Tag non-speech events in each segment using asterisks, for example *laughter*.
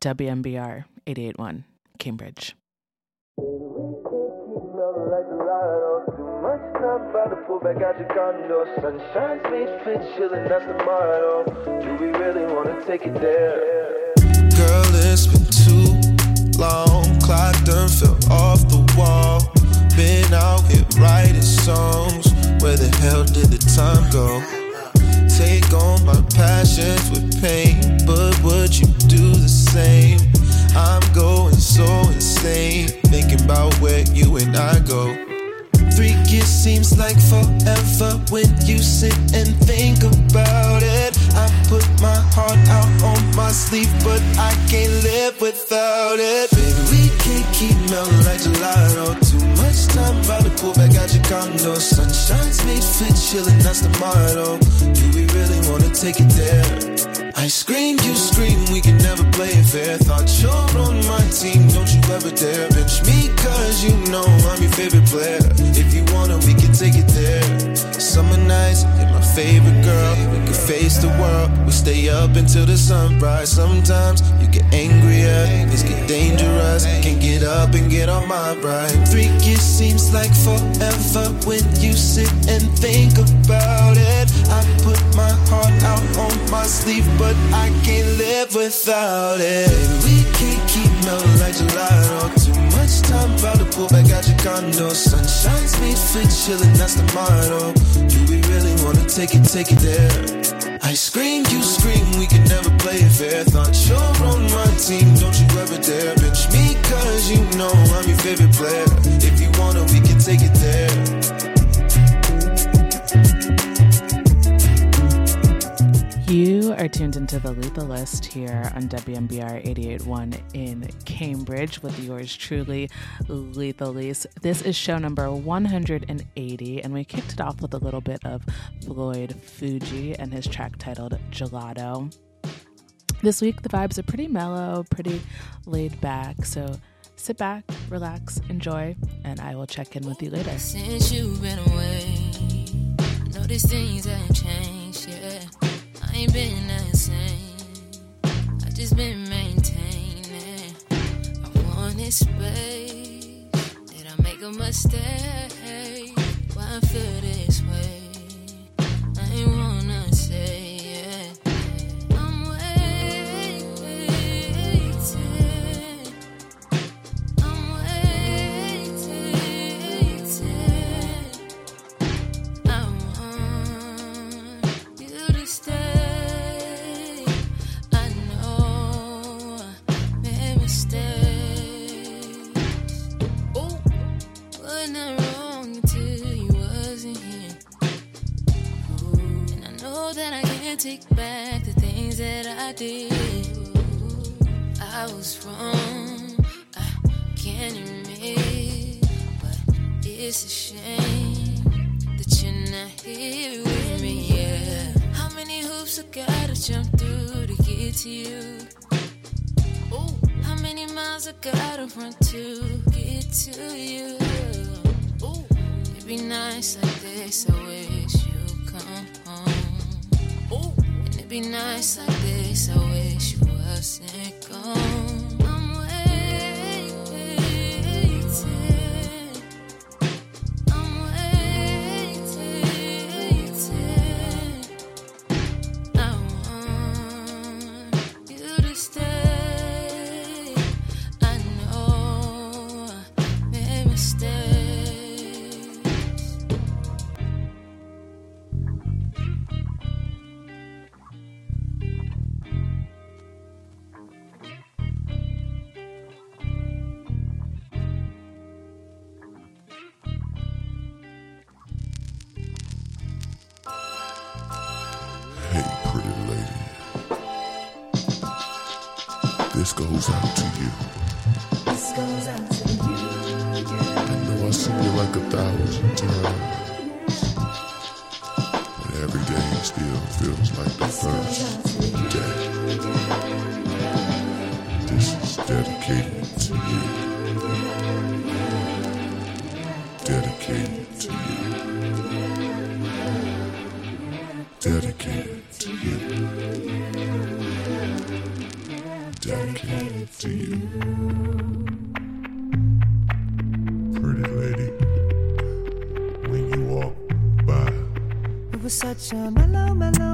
WMBR 881, Cambridge. Girl, it's been too long. Clock done fell off the wall. Been out here writing songs. Where the hell did the time go? Take on my passions with pain, but would you do the same? I'm going so insane, thinking about where you and I go. Three years seems like forever when you sit and think about it. I put my heart out on my sleeve, but I can't live without it. Baby, can't keep melting like gelato. Too much time about to pull back out your condo. Sunshine's made fit, chillin', that's the motto. Do we really wanna take it there? I scream, you scream, we can never play it fair. Thought you're on my team, don't you ever dare bitch me, cause you know I'm your favorite player. If you wanna, we can take it there. Summer nights, you're my favorite girl. We can face the world, we stay up until the sunrise. Sometimes you get angrier, things get dangerous. Can't get up and get on my ride. Three years seems like forever when you sit and think about it. I put my heart out on my sleeve, but I can't live without it. We can't keep melting like gelato. Too much time about to pull back out your condo. Sunshine's made fit, chillin', that's the motto. Do we really wanna take it, take it there? I scream, you scream, we can never play it fair. Thought you're on my team, don't you ever dare bench me, cause you know I'm your favorite player. If you wanna, we can take it there. You are tuned into the Lethal List here on WMBR 881 in Cambridge with yours truly, Lethal Lise. This is show number 180, and we kicked it off with a little bit of Floyd Fuji and his track titled Gelato. This week, the vibes are pretty mellow, pretty laid back, so sit back, relax, enjoy, and I will check in with you later. Since you've been away, things haven't changed, yeah. Ain't been the same. I just been maintaining. I wanted space. Did I make a mistake? Why I feel this way? I ain't wanna say know that I can't take back the things that I did. I was wrong. I can't admit, but it's a shame that you're not here with me. Yeah. How many hoops I gotta jump through to get to you? Ooh. How many miles I gotta run to get to you? Ooh. It'd be nice like this. I wish be nice like this. Such a mellow, mellow,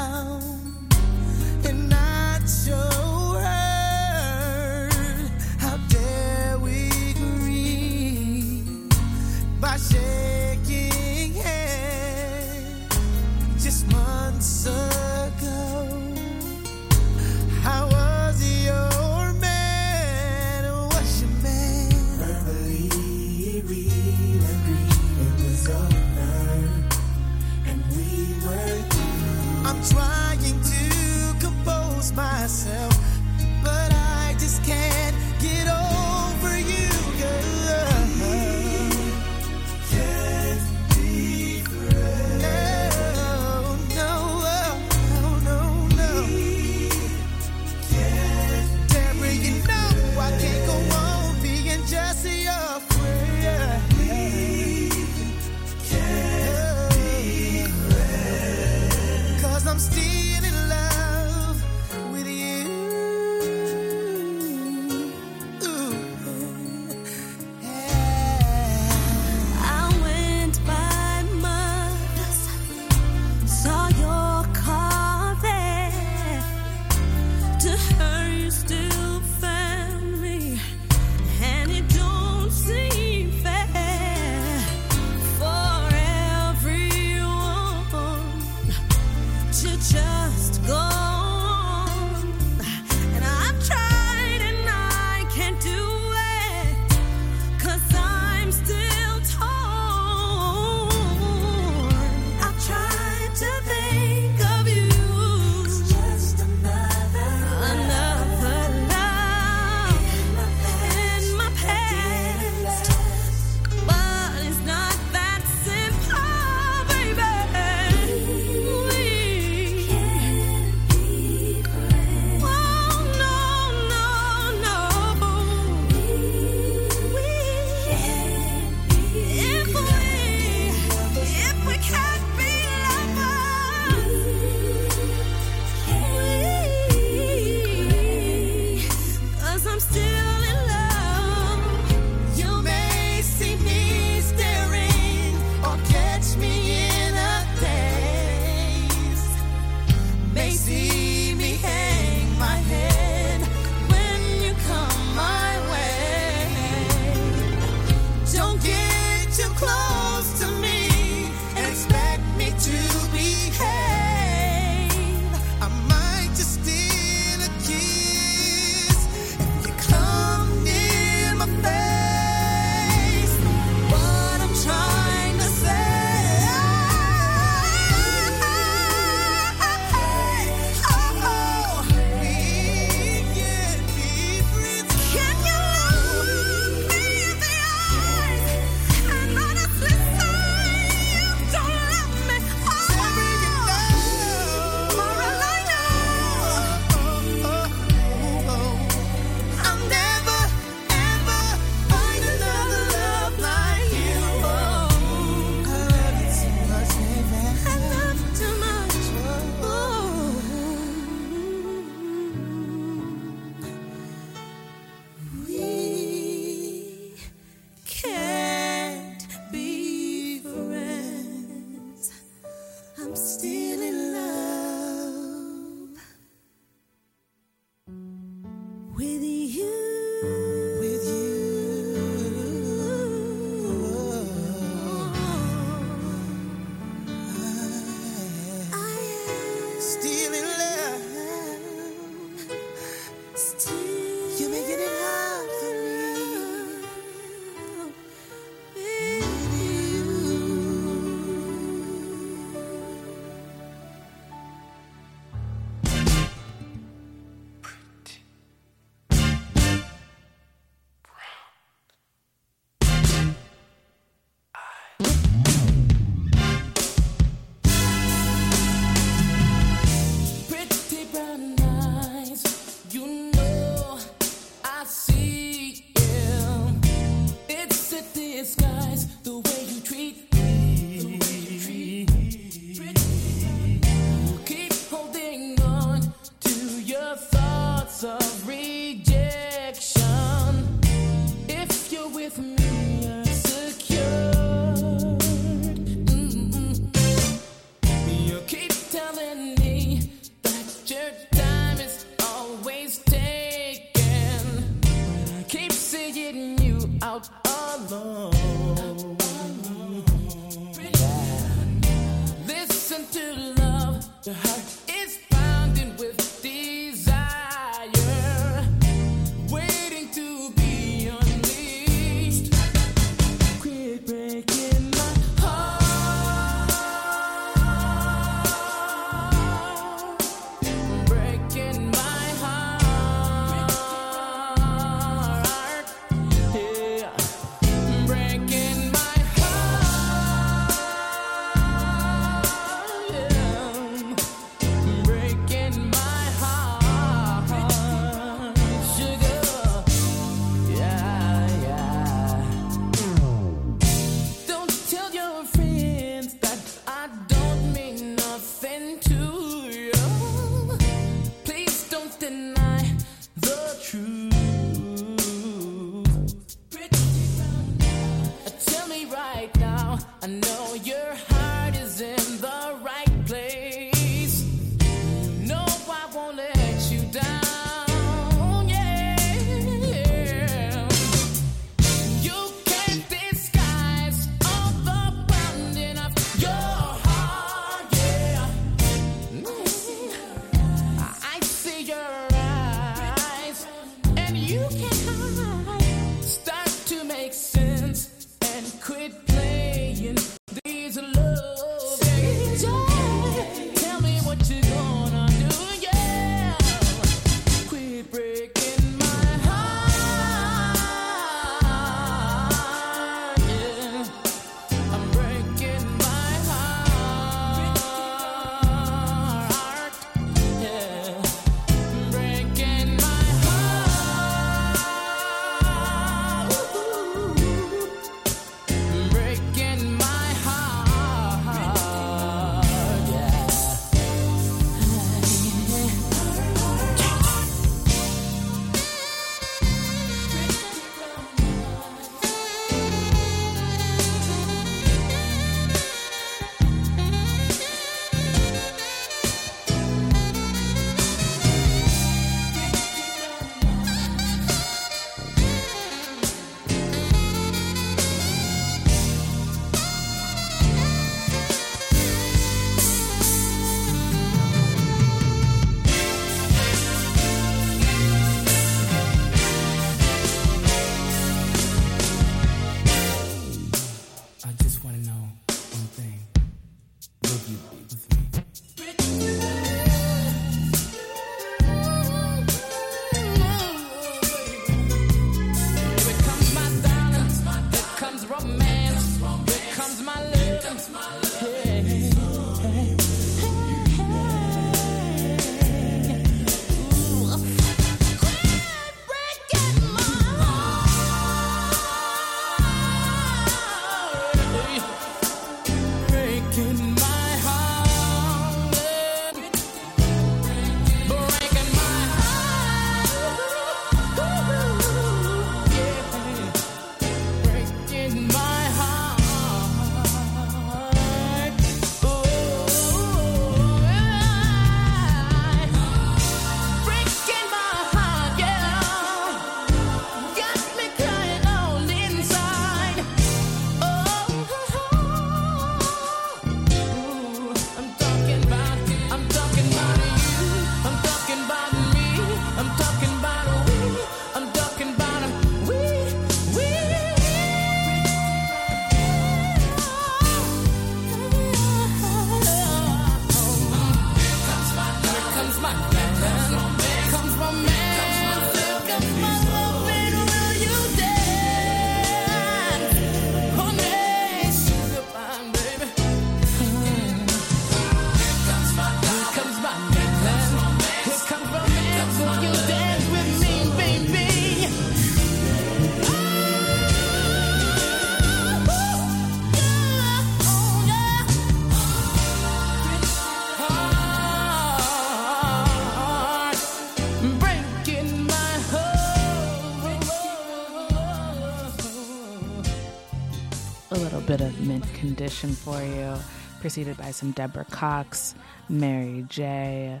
condition for you, preceded by some Deborah Cox, Mary J.,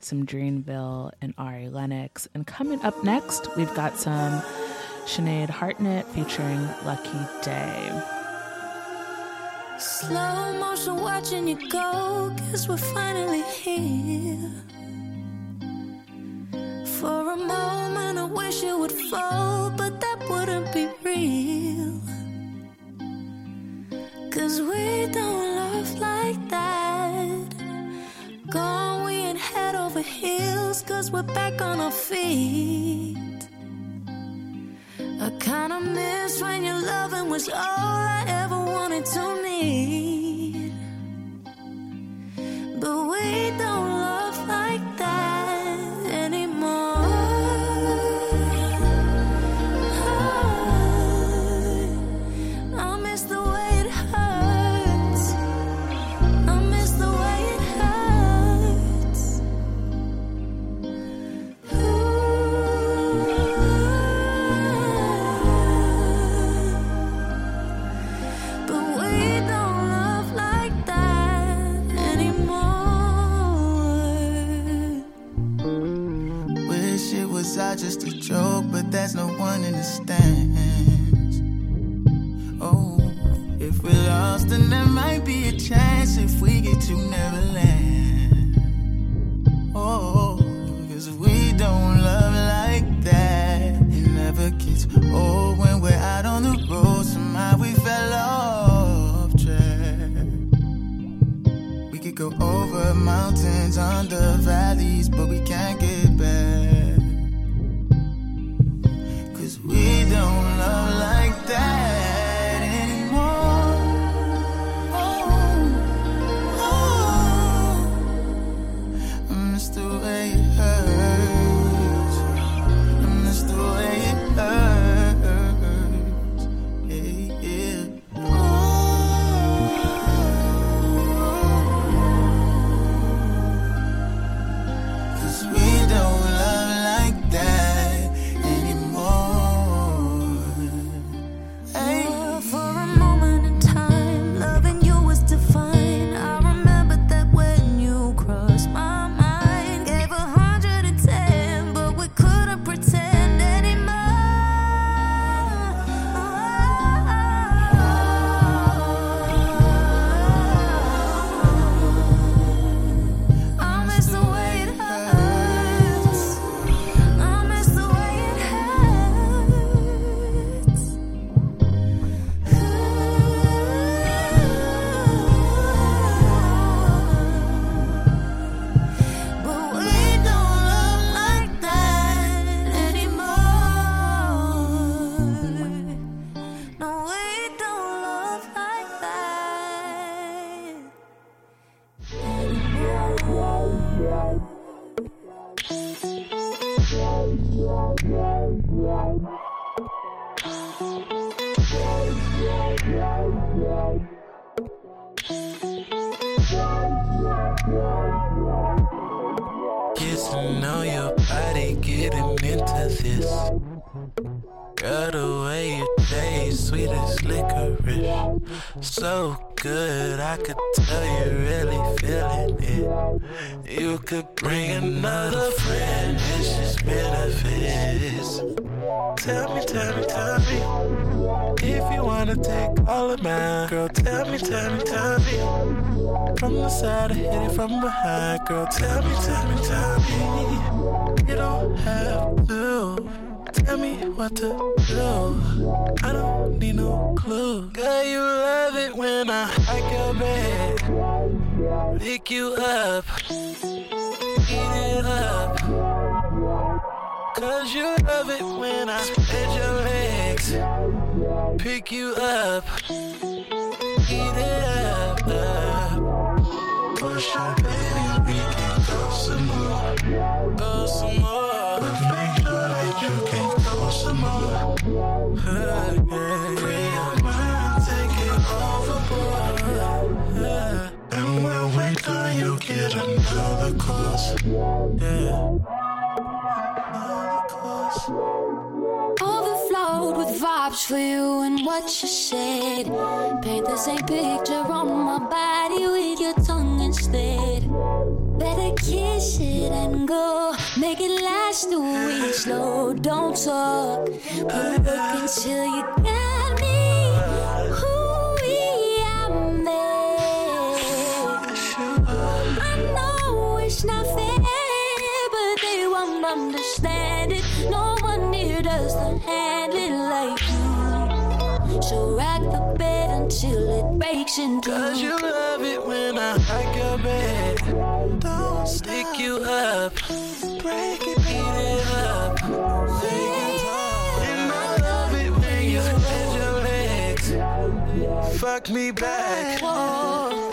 some Dreamville, and Ari Lennox. And coming up next, we've got some Sinead Harnett featuring Lucky Daye. Slow motion watching you go. Guess we're finally here. For a moment, I wish it would fall, but that wouldn't be real. Cause we don't love like that. Gone, we ain't head over heels, cause we're back on our feet. I kinda miss when your loving was all I ever wanted to need. But we don't there's no one in the stands. Oh, if we're lost, then there might be a chance if we get to Neverland. Oh, cause we don't love like that. It never gets old when we're out on the road. Somehow we fell off track. We could go over mountains, under valleys, but we can't You could bring another friend, it's just benefits. Tell me, tell me, tell me. If you wanna take all of mine, girl, tell me, tell me, tell me. From the side, I hit it from behind, girl. Tell me, tell me, tell me. You don't have to tell me what to do. I don't need no clue. Girl, you love it when I hack your bed, pick you up, eat it up. Cause you love it when I spread your legs, pick you up, eat it up. up. Push your baby, we can go some more, go some more. But make sure that you can go some more. Uh, get another course. Yeah. Overflowed with vibes for you and what you said. Paint the same picture on my body with your tongue instead. Better kiss it and go. Make it last a week. Slow, don't talk. Put work until you got me. It's not fair, but they won't understand it. No one here does the handling like you. So rock the bed until it breaks in two. Cause you love it when I hack your bed. Don't stick you up. Break it, beat it up. And I love it when you spread your legs. Fuck me back. Beat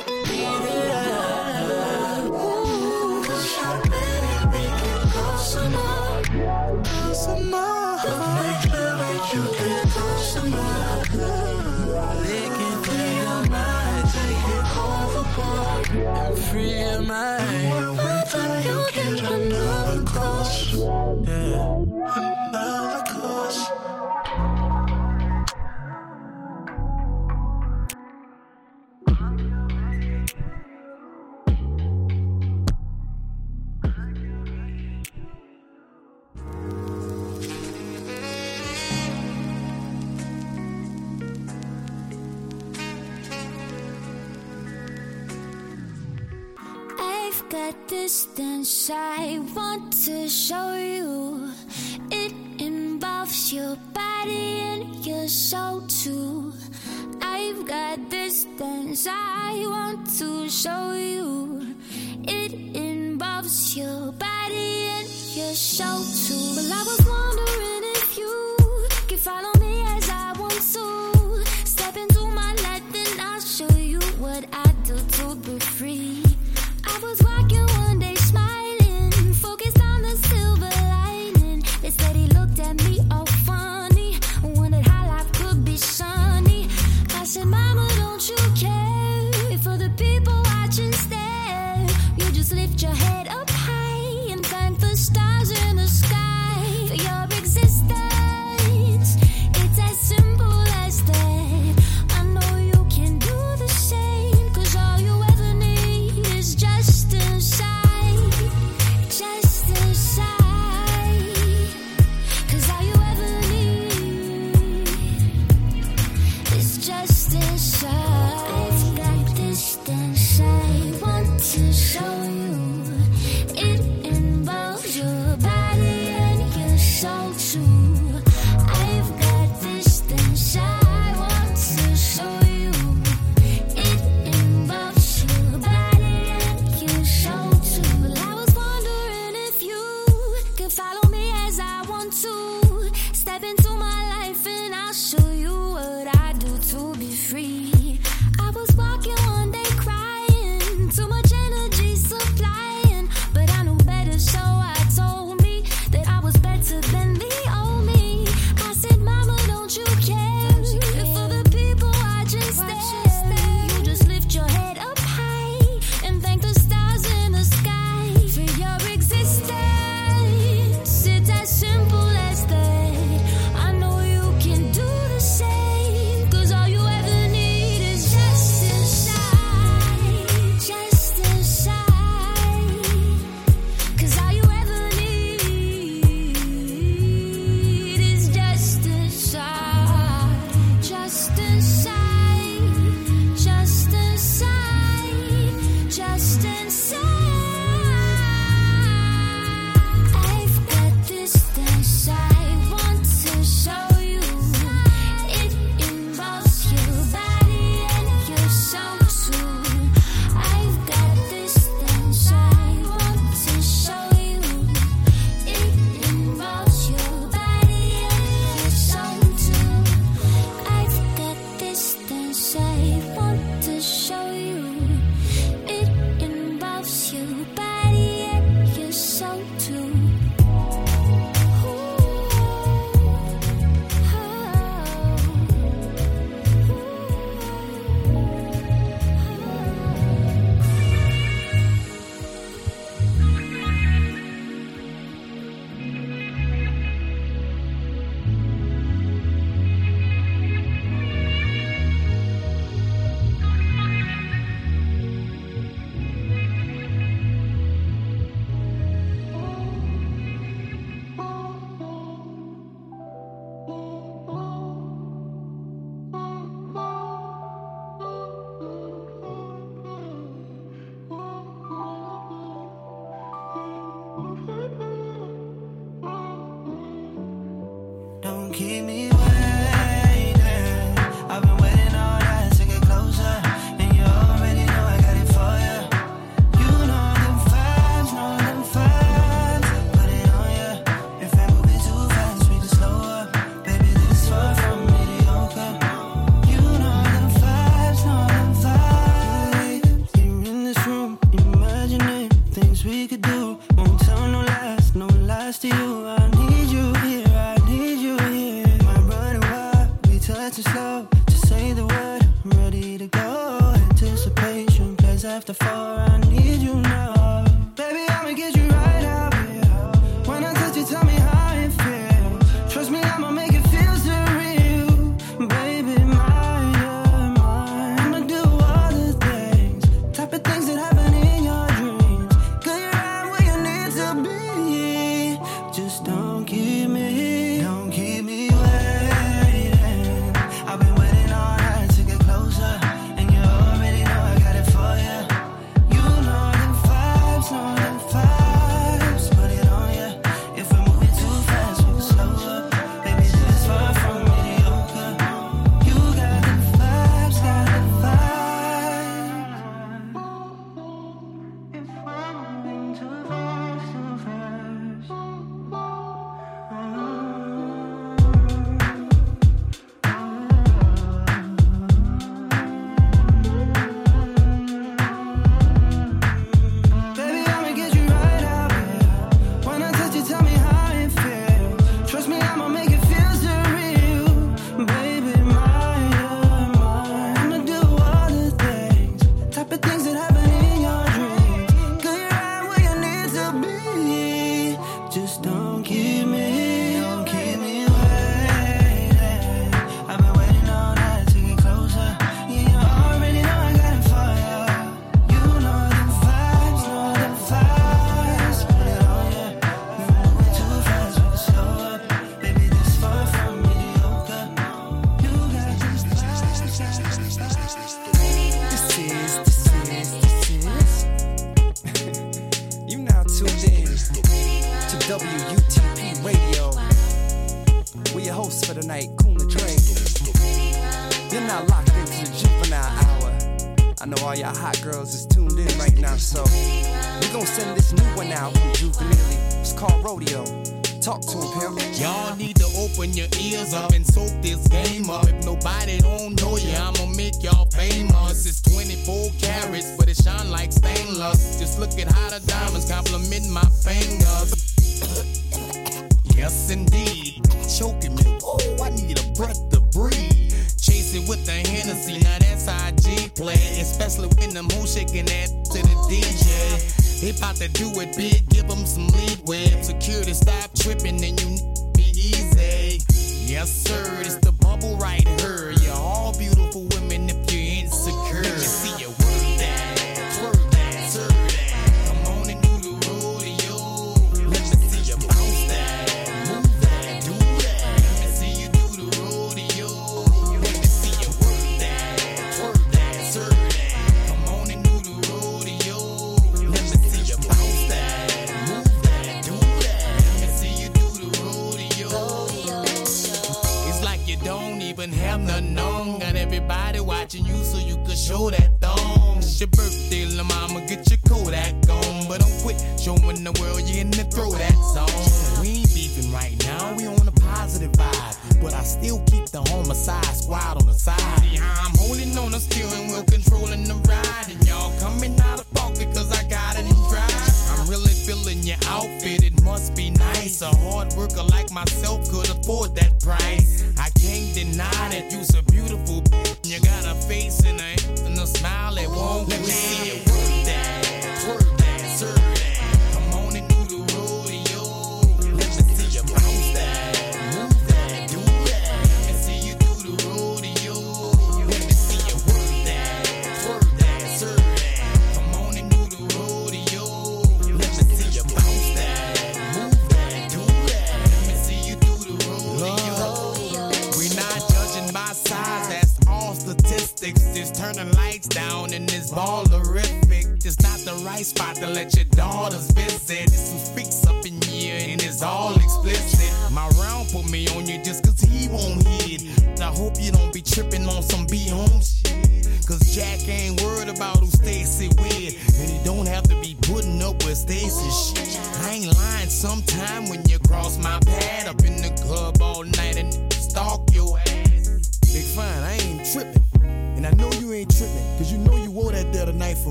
free your mind. This dance I want to show you. It involves your body and your soul too. I've got this dance I want to show you. It involves your body and your soul too. Well, I was wondering if you could follow me as I want to. Step into my life, then I'll show you what I do to be. I was walking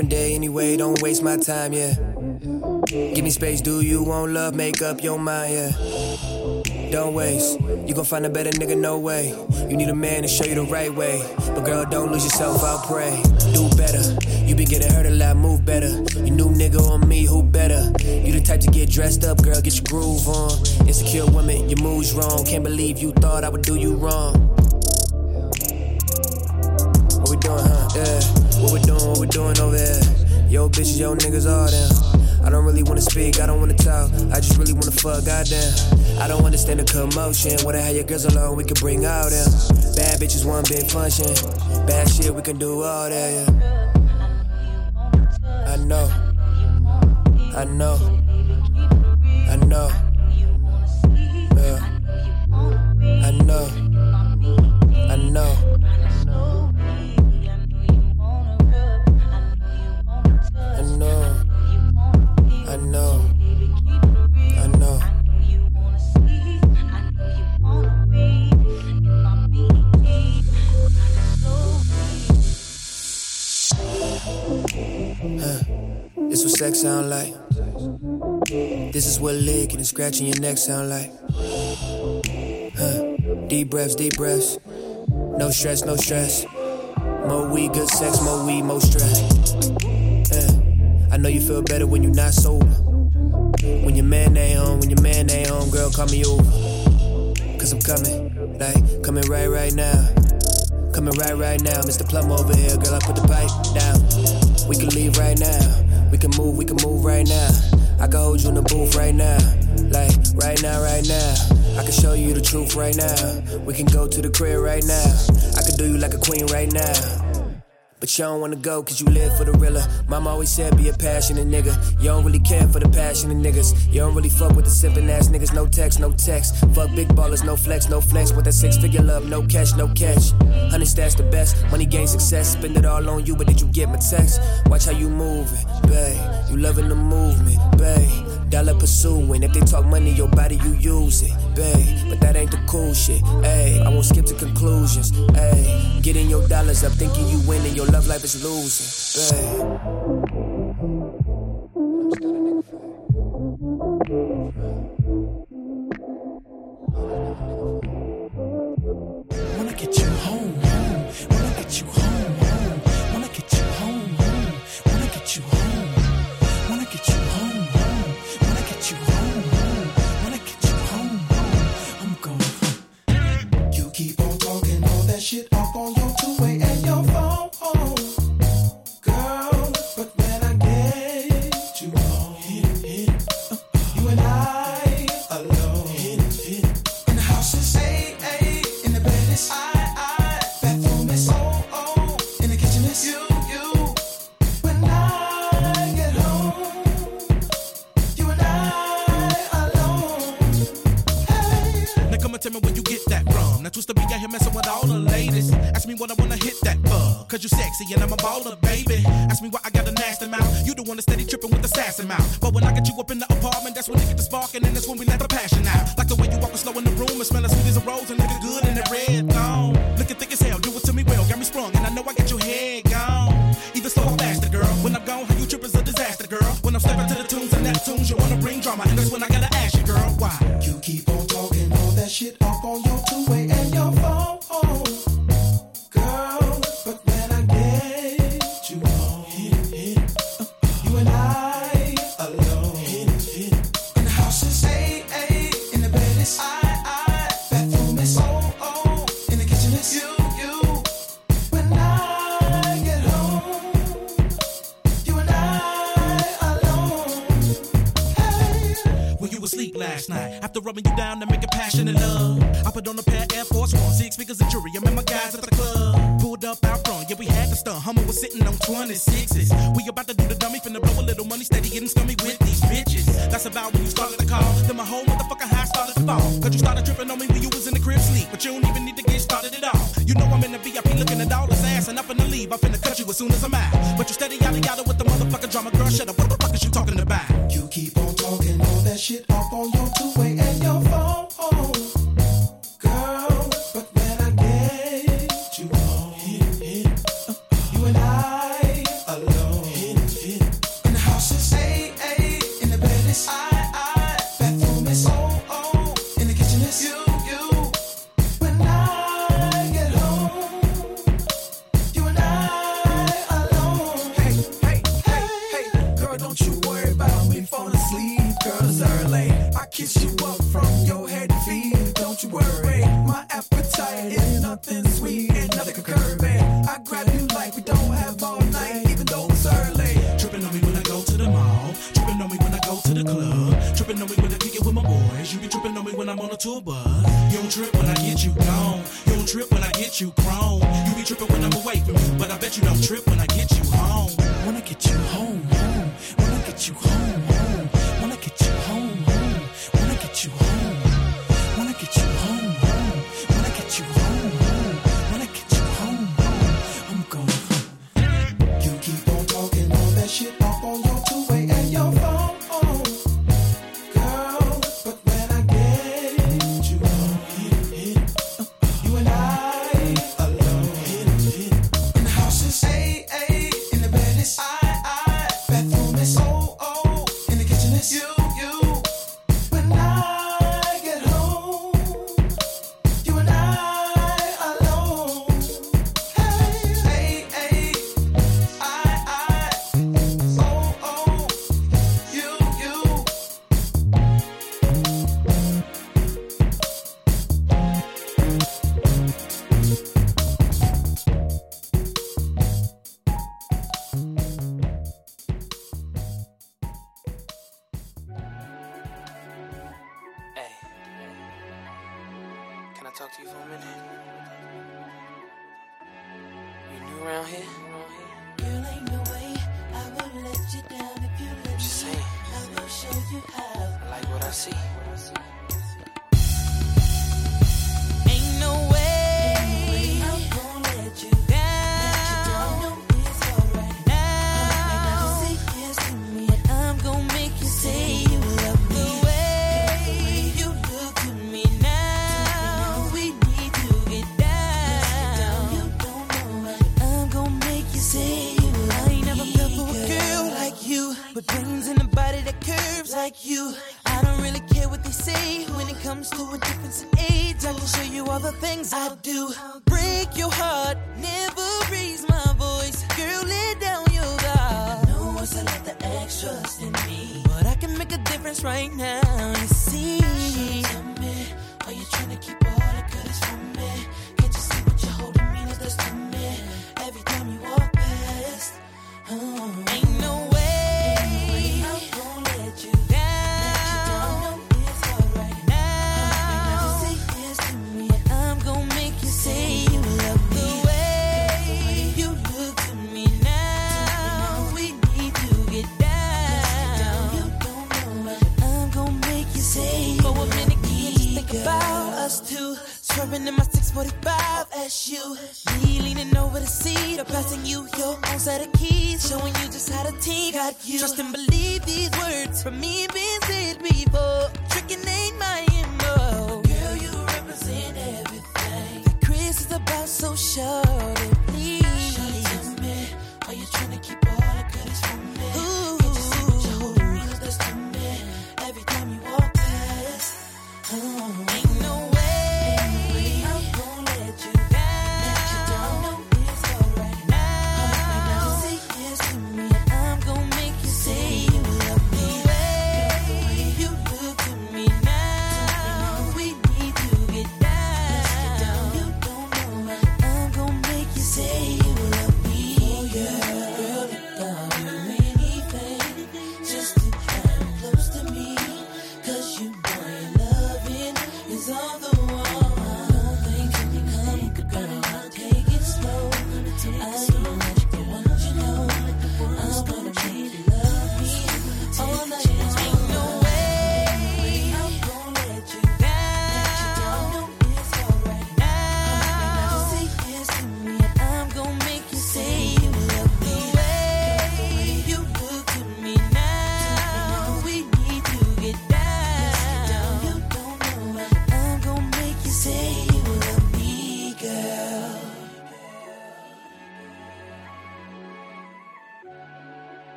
different day anyway. Don't waste my time, yeah. Give me space, do you want love? Make up your mind, yeah. Don't waste. You gon' find a better nigga, no way. You need a man to show you the right way. But girl, don't lose yourself, I'll pray. Do better. You be getting hurt a lot, move better. You new nigga on me, who better? You the type to get dressed up, girl, get your groove on. Insecure woman, your moves wrong. Can't believe you thought I would do you wrong. Niggas, all them. I don't really wanna speak, I don't wanna talk. I just really wanna fuck, goddamn. I don't understand the commotion. Wanna have your girls alone, we can bring all them. Bad bitches, one big function. Bad shit, we can do all that, yeah. Scratching your neck sound like. Huh. Deep breaths, deep breaths. No stress, no stress. More weed, good sex, more weed, more stress. Yeah. I know you feel better when you're not sober. When your man ain't home, when your man ain't home, girl, call me over. Cause I'm coming, like, coming right, right now. Coming right, right now. Mr. Plum over here, girl, I put the pipe down. We can leave right now. We can move, we can move right now. I can hold you in the booth right now. Right now, right now. I can show you the truth right now. We can go to the crib right now. I can do you like a queen right now. But you don't wanna go cause you live for the realer. Mama always said be a passionate nigga. You don't really care for the passionate niggas. You don't really fuck with the simping ass niggas. No text, no text. Fuck big ballers, no flex, no flex. With that six figure love, no cash, no catch. Honey, that's the best. Money gain success. Spend it all on you, but did you get my text? Watch how you moving, babe. You loving the movement, babe. Dollar pursuing. If they talk money, your body, you use it, babe. But that ain't the cool shit, ayy. I won't skip to conclusions, ayy. Getting your dollars up, thinking you winning. Your love life is losing. Baby. Ask me why I got a nasty mouth. You the one that steady tripping with the sassy mouth. But when I get you up in the boys. You be tripping on me when I'm on a tour bus. You don't trip when I get you gone. You don't trip when I get you grown. You be tripping when I'm away from you, but I bet you don't trip when I get you home. Wanna get you home, home. Wanna get you home, home. Wanna get you home, home. Wanna get you home.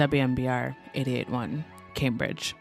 WMBR 881, Cambridge.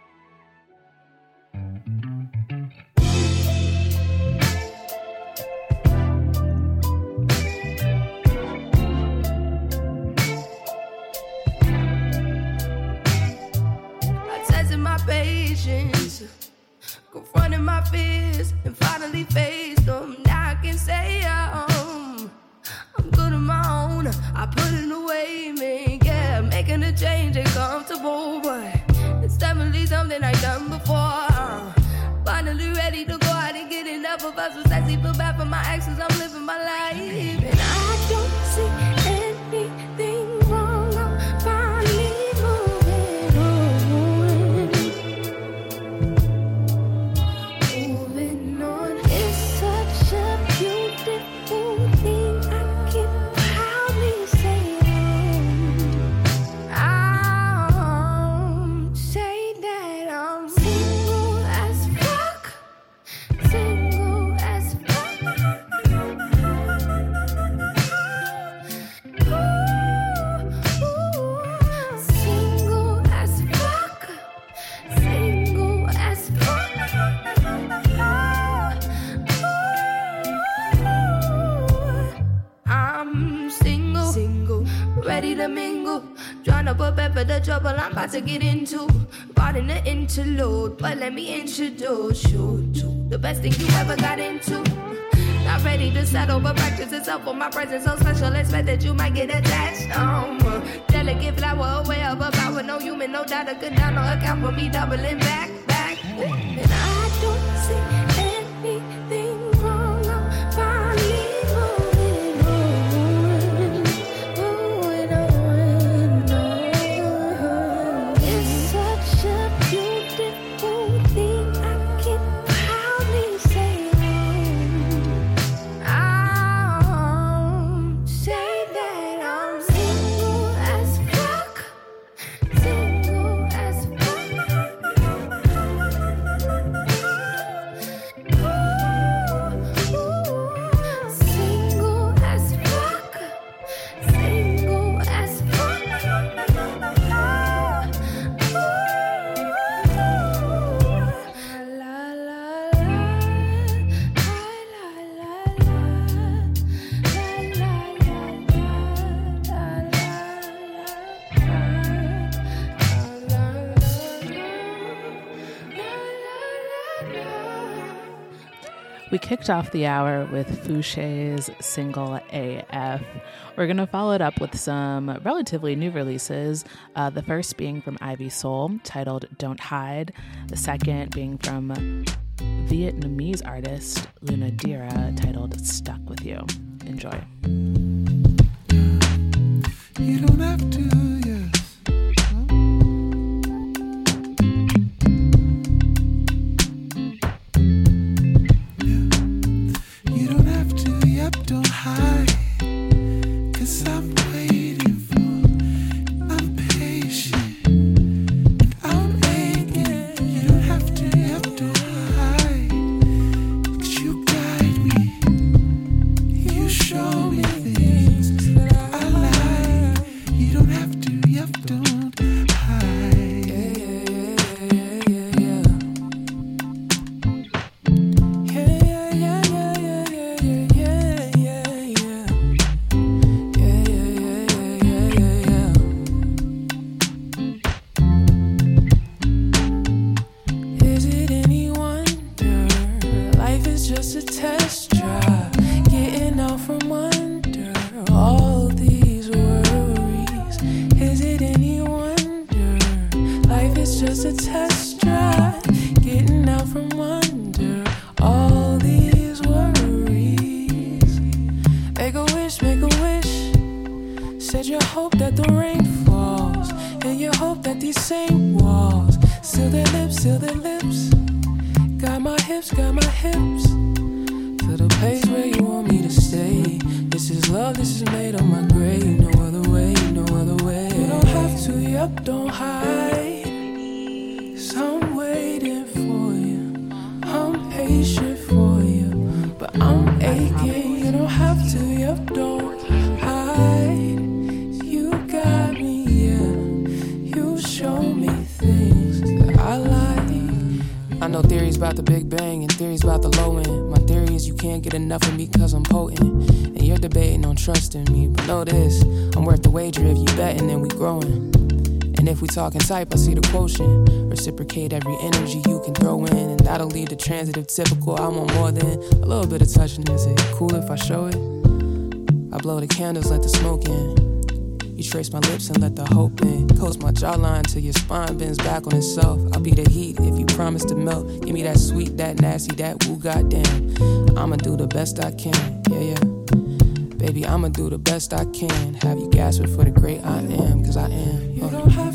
should do. Shoot, to The best thing you ever got into. Not ready to settle, but practice itself for my presence so special. Expect that you might get attached. Um, delicate flower, aware of a power. No human, no doubt, a good down, no account for me doubling back, back. And I kicked off the hour with Fousheé's single AF. We're going to follow it up with some relatively new releases. Uh, the first being from Ivy Sole, titled Don't Hide. The second being from Vietnamese artist Lunadira, titled Stuck With You. Enjoy. You don't have to. candles, let the smoke in. You trace my lips and let the hope in. Coast my jawline till your spine bends back on itself. I'll be the heat if you promise to melt. Give me that sweet, that nasty, that woo goddamn. I'ma do the best I can, yeah, yeah. Baby, I'ma do the best I can. Have you gasping for the great I am, cause I am.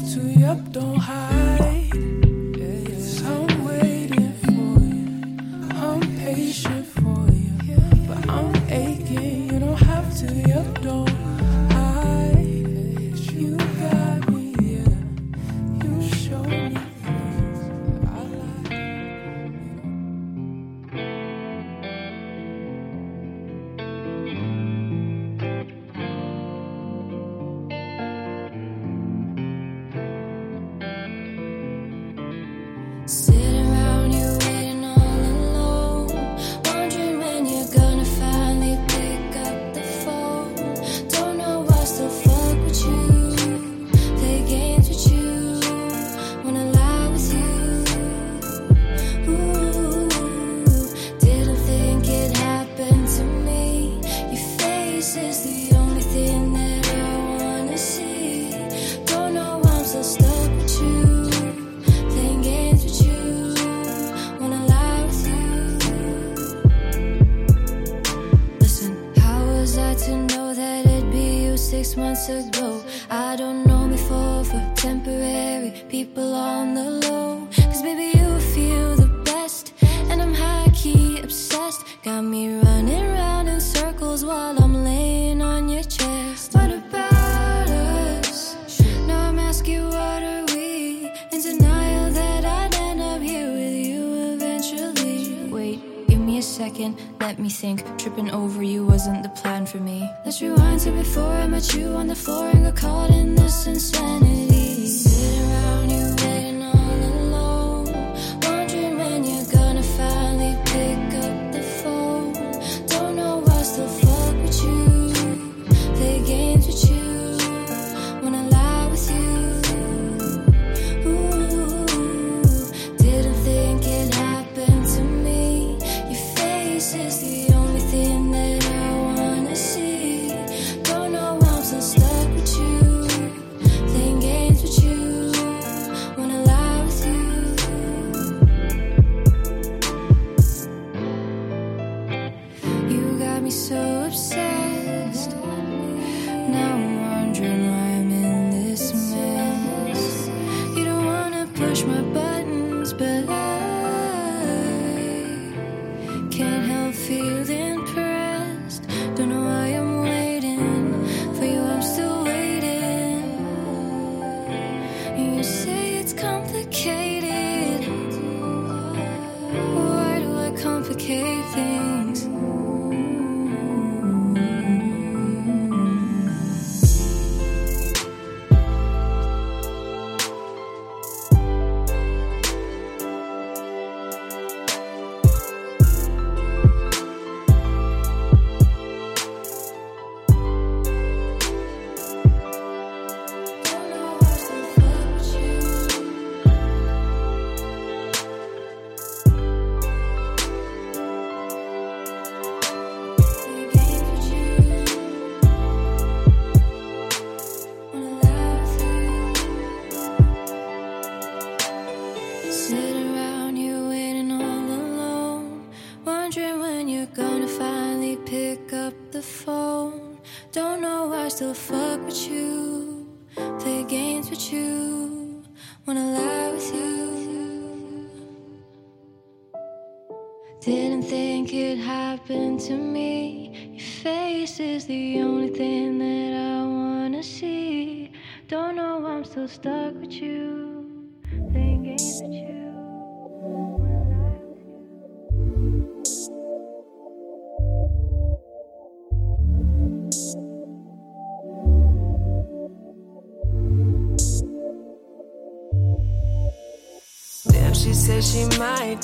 but you on the floor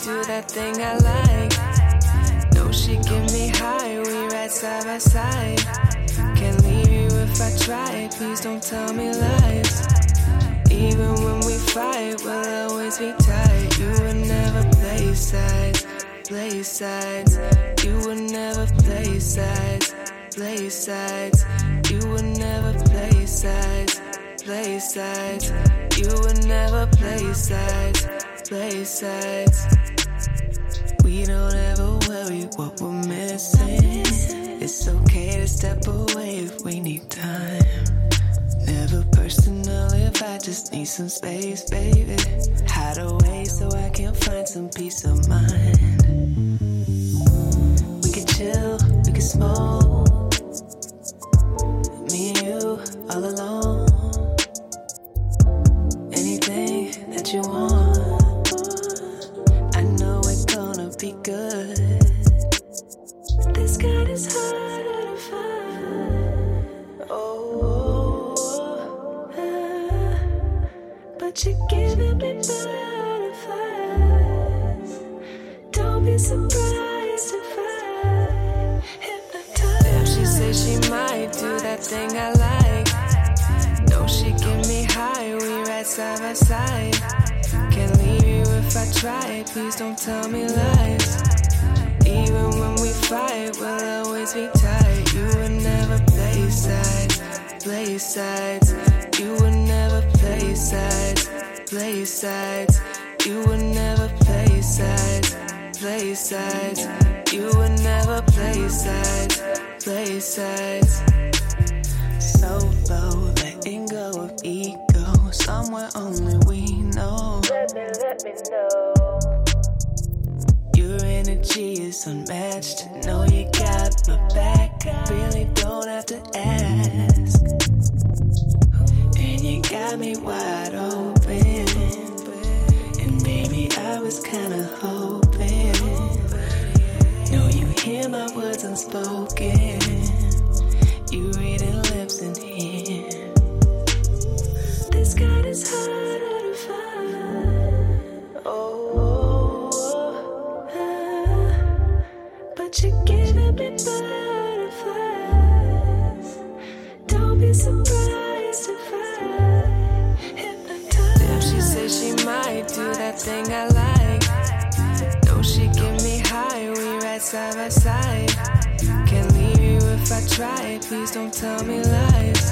do that thing I like. No, she give me high, we ride side by side. Can't leave you if I try, please don't tell me lies. Even when we fight, we'll always be tight. You would never play sides, play sides. You would never play sides, play sides. You would never play sides, play sides. You would never play sides, play sides. We don't ever worry what we're missing. It's okay to step away if we need time. Never personal if I just need some space, baby. Hide away so I can find some peace of mind. We can chill, we can smoke. Sides. You would never play sides, play sides. You would never play sides, play sides. So low, letting go of ego. Somewhere only we know. Let me, let me know. Your energy is unmatched. Know you got my back. Really don't have to ask. And you got me wide open. Was kinda hoping. Know you hear my words unspoken. You reading lips and here. This God is harder to find. Oh, ah, but you're giving me butterflies. Don't be surprised if I. Damn, she said she might do that thing I like. Side by side. Can't leave you if I try, please don't tell me lies.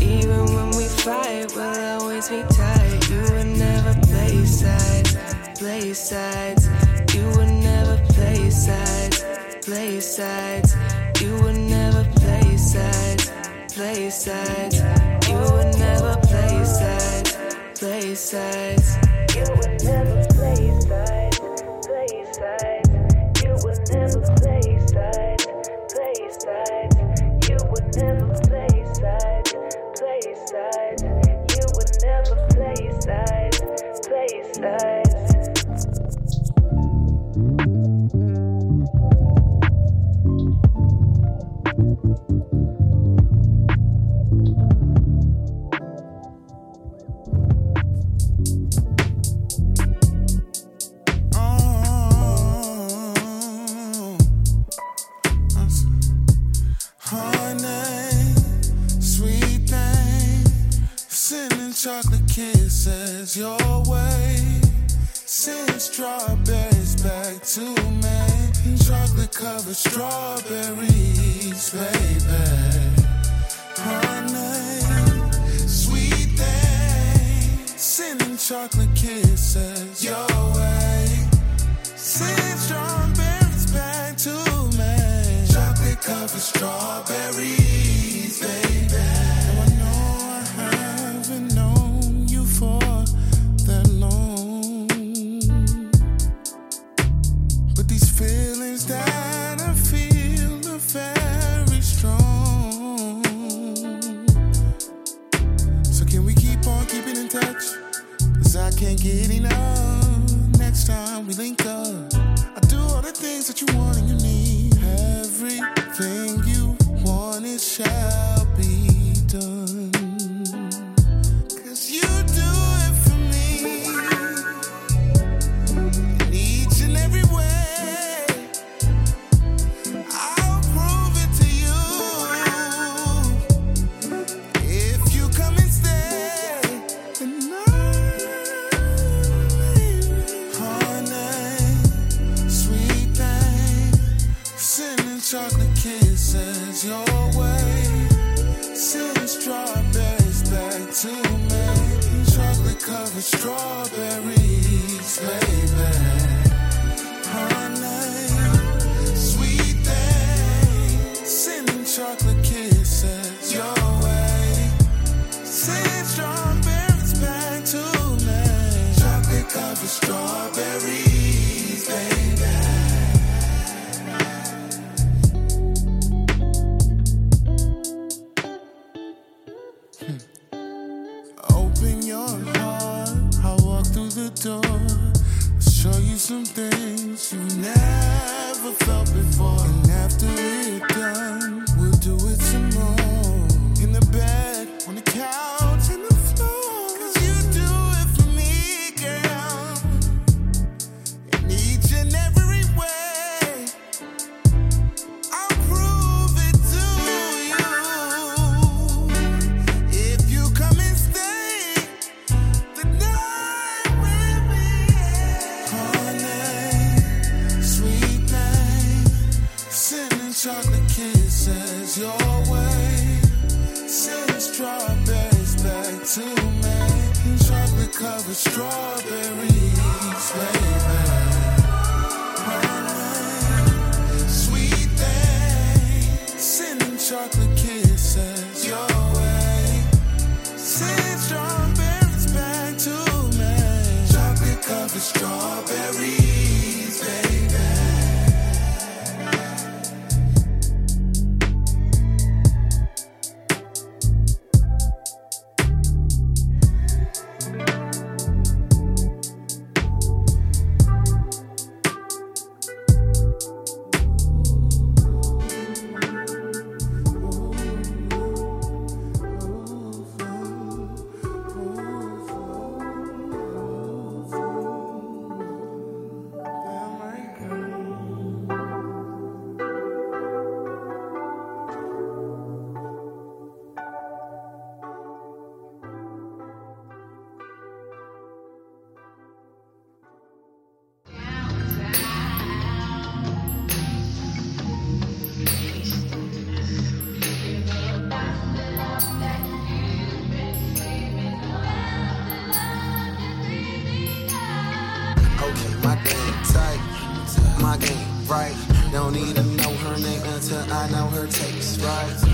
Even when we fight, we'll always be tight. You would never play sides, play sides. You would never play sides, play sides. You would never play sides, play sides. You would never play sides, play sides. Kisses your way. Send strawberries back to me. Chocolate covered strawberries, baby. Honey, sweet thing, sending chocolate kisses your way. Send strawberries back to me. Chocolate that I know her taste right.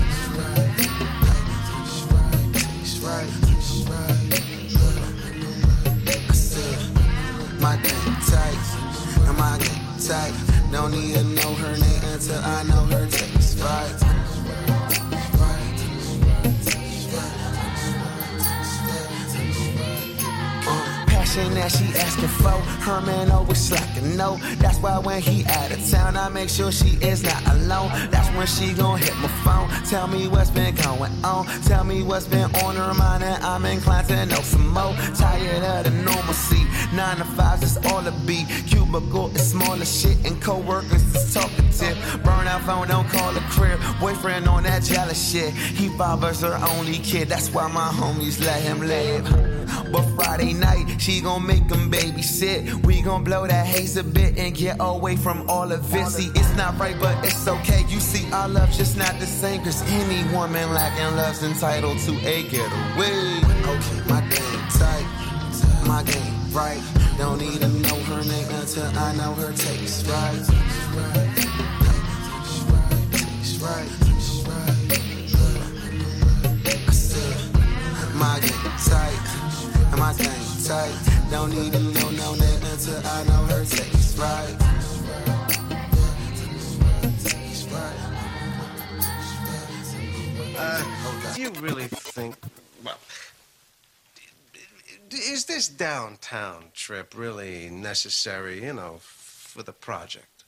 That she asking for, her man always slacking no. That's why when he out of town, I make sure she is not alone. That's when she gon' hit my phone. Tell me what's been going on. Tell me what's been on her mind, and I'm inclined to know some more. Tired of the normalcy. Nine to fives is all it be. Cubicle is smaller shit, and co-workers is talkative. Burnout phone, don't call a crib. Boyfriend on that jealous shit. He fathers her only kid. That's why my homies let him live. But Friday night, she gon' make him babysit. We gon' blow that haze a bit and get away from all of it. See, it's not right, but it's okay. You see, our love's just not the same. Cause any woman lacking love's entitled to a getaway. Okay, my game tight, my game right. Don't need to know her name until I know her taste right. Taste right. I said, my game tight, my thing tight. Don't need to know no I know her taste right. Uh, you really think? Well, is this downtown trip really necessary? You know, for the project.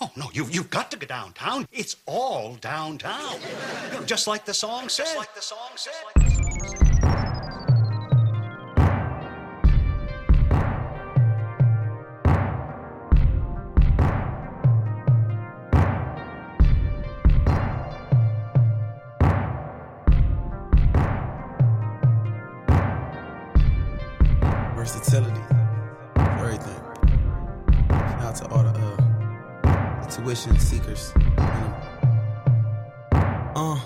Oh, no, you, you've got to go downtown. It's all downtown. You know, just like the song says. Just like the song says. To all the, uh, tuition seekers. Uh,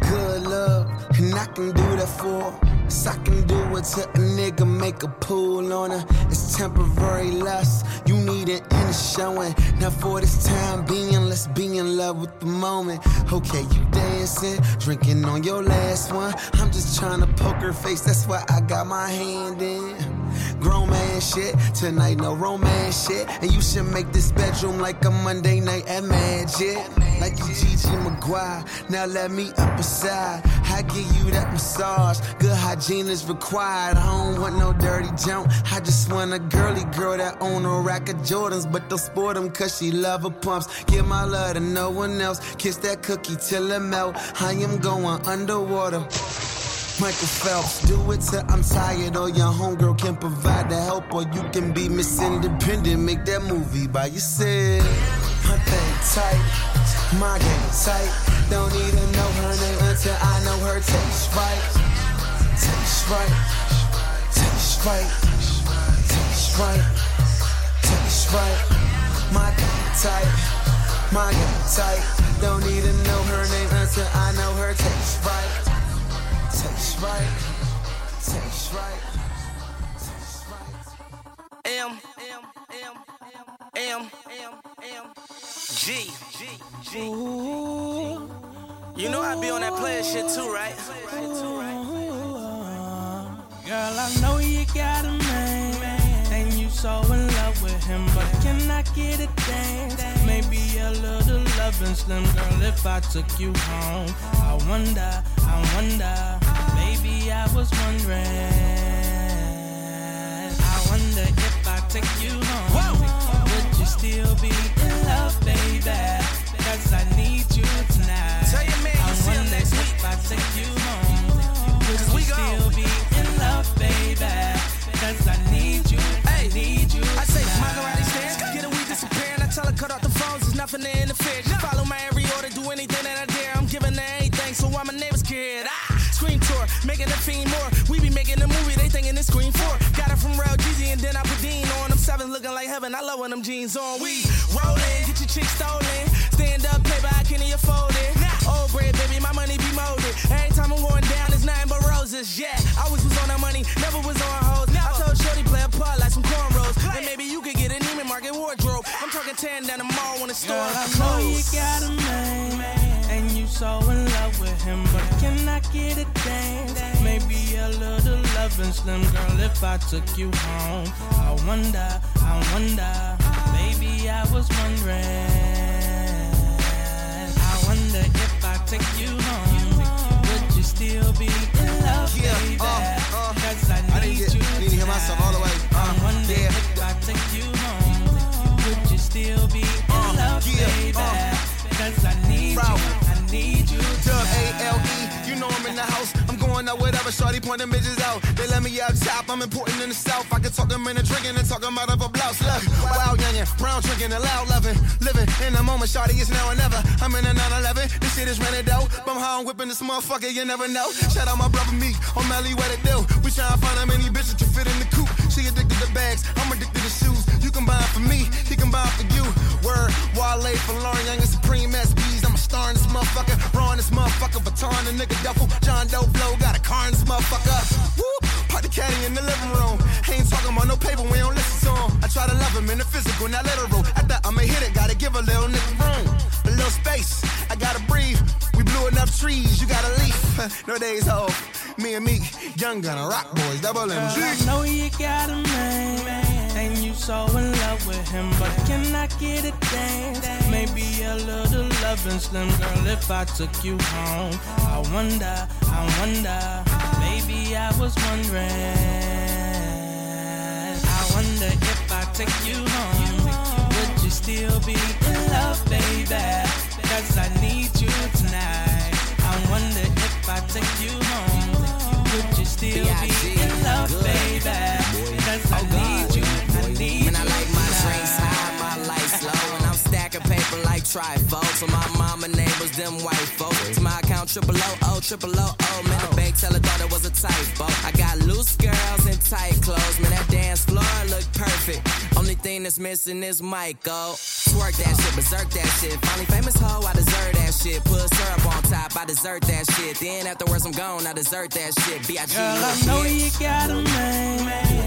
good love, and I can do that for. So I can do it to a nigga, make a pool on her. It's temporary lust, you need it in the showing. Now for this time being, let's be in love with the moment. Okay, you dancing, drinking on your last one. I'm just trying to poke her face, that's why I got my hand in. Grown man shit, tonight no romance shit. And you should make this bedroom like a Monday night at Magic. Like you Gigi McGuire, now let me up aside. I give you that massage, good hygiene is required. I don't want no dirty junk, I just want a girly girl that own a rack of Jordans, but don't sport them cause she love her pumps. Give my love to no one else, kiss that cookie till it melt. I am going underwater. Michael Phelps, do it till I'm tired, or your homegirl can provide the help, or you can be Miss Independent, make that movie by yourself. My thing tight, my game tight. Don't even know her name until I know her taste right. Taste right, taste right, taste right, taste right. My tight, my tight. Don't need to know her name until I know her taste right. Taste right, taste right. M M M M M M G G G. You know I be on that player shit too, right? Girl, I know you got a man, and you so in love with him, but can I get a dance? Maybe a little loving slim girl if I took you home. I wonder, I wonder, maybe I was wondering. I wonder if I take you home, would you still be in love, baby? Cause I need you tonight. Tell your man you I wonder next week. if I take you home, would you still be love, baby? Cause I need you, I need you I say. Maserati stairs, get a weed disappearing. I tell her cut off the phones, there's nothing to interfere. She follow my every order, do anything that I dare. I'm giving her anything, so I'm a neighbor's kid. Ah, screen tour, making a fiend more. We be making a movie, they thinking it's screen four. Got it from Real Jeezy and then I put Dean on. Them sevens looking like heaven. I love when them jeans on. We rolling, get your chick stolen. Stand up, paper, I can't even fold it. Old bread, baby, my money be molded. Every time I'm going down, it's nothing but roses. Yeah, always was on that money, never was on hoes. I told Shorty play a part like some cornrows. And maybe you could get a Neiman Marcus wardrobe. I'm talking tearing down the mall when the store Girl, I know you got a man, and you so in love with him, but can I get a dance? Maybe a little loving slim girl if I took you home. I wonder, I wonder, maybe I was wondering. I wonder if I take you home, still be in love, baby? Uh, uh. Cause I I need didn't get, you didn't hear myself all the way. I Uh, wonder yeah. if I take you home, would you still be in uh, love, baby? Cause I need you, going out whatever, shorty point them bitches out. They let me out top, I'm important in the south. I can talk them into drinking and talking out of a blouse. Look, wild youngin', brown drinking and loud loving. Living in the moment, shorty, it's now or never. I'm in a 911, this shit is rented out. But how I'm whipping this motherfucker, you never know. Shout out my brother Meek, on Melly, what it do? We tryna find how many bitches to fit in the coop. She addicted to bags, I'm addicted to shoes. Can buy for me, he can buy for you. Word, Wale for Lauren Young and Supreme SBs. I'm a star in this motherfucker, in this motherfucker, Vuitton and nigga duffel. John Doe blow, got a car in this motherfucker. Woo, party caddy in the living room. Ain't talking about no paper, we don't listen to him. I try to love him in the physical, not literal. After I'ma hit it, gotta give a little nigga room. A little space, I gotta breathe. We blew enough trees, you gotta leave. *laughs* no days off. Me and me, young gunner, rock boys, double Girl, M. I know you got a man, and you so in love with him. But can I get a dance? Maybe a little loving slim girl if I took you home. I wonder, I wonder, maybe I was wondering. I wonder if I take you home, would you still be in love, baby? Cause I need you tonight. I wonder if I take you home, would you still be in love, baby? Trifold. So my mama neighbors, them white folks. To triple O, O, triple O, O. Man, the bank teller thought it was a typo. I got loose girls in tight clothes. Man, that dance floor look perfect. Only thing that's missing is Michael. Twerk that shit, berserk that shit. Finally famous hoe, I deserve that shit. Put syrup on top, I desert that shit. Then afterwards I'm gone, I desert that shit. B.I.G. Girl, I know you got a man,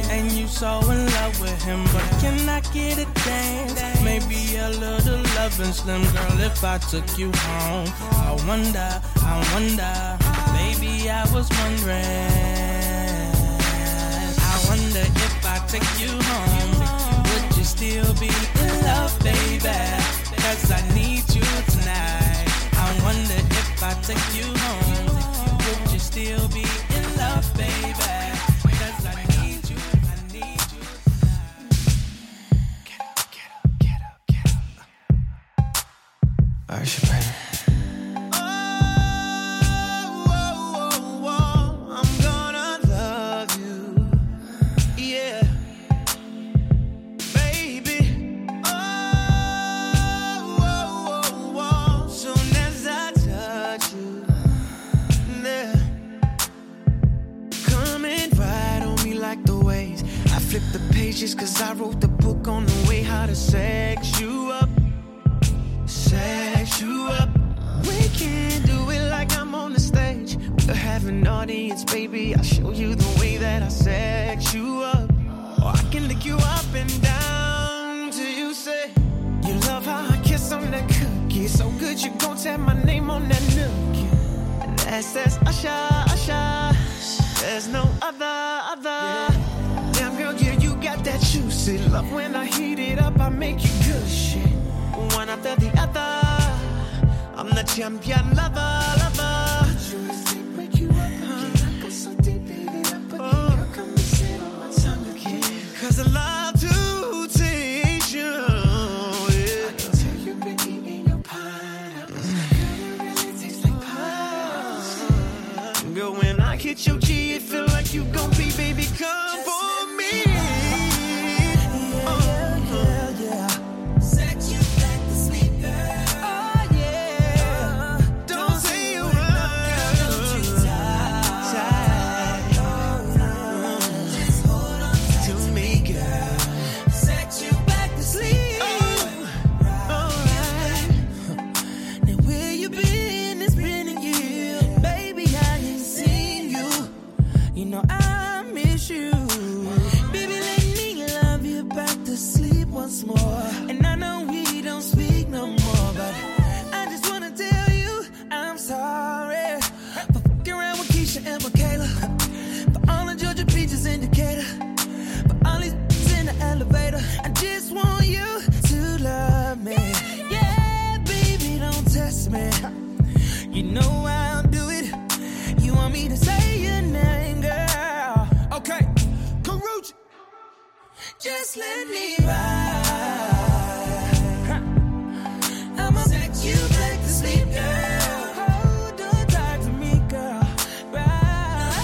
and you so in love with him. But can I get a dance? Maybe a little loving, slim girl if I took you home. I wonder, I wonder, baby, I was wondering. I wonder if I take you home, would you still be in love, baby? Cause I need you tonight. I wonder if I take you home, would you still be in love, baby? Cause pages 'cause I wrote the book on the way how to sex you up, sex you up. We can do it like I'm on the stage. We'll have an audience, baby. I'll show you the way that I sex you up. Or I can lick you up and down till you say you love how I kiss on that cookie. So good you gon' tap my name on that nookie. And that's that's Usher, Usher. There's no other, other. Damn that juicy love. When I heat it up, I make you good shit. One after the other. I'm the champion lover, lover. Cause I love let me ride. I'ma you back to sleep, girl. Hold on tight to me, girl. Ride.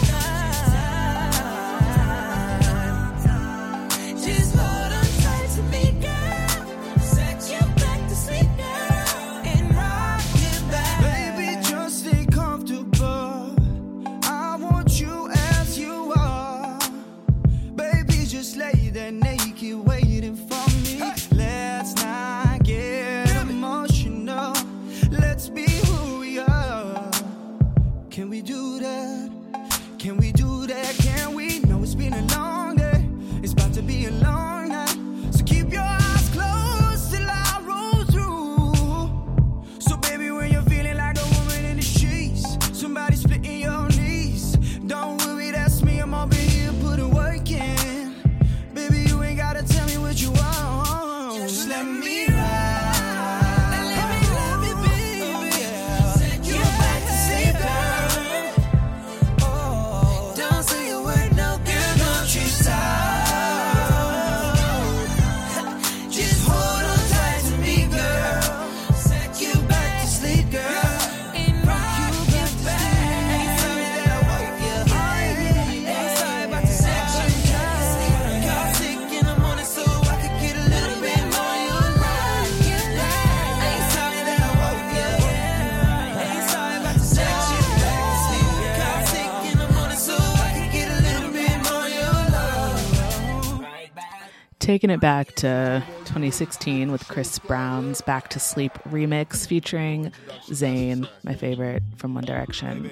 Just hold on tight to me, girl. Set you back to sleep, girl. And rock you back. Baby, just stay comfortable. I want you as you are. Baby, just lay there naked, waiting for Taking it back to 2016 with Chris Brown's Back to Sleep remix featuring Zayn, my favorite from One Direction.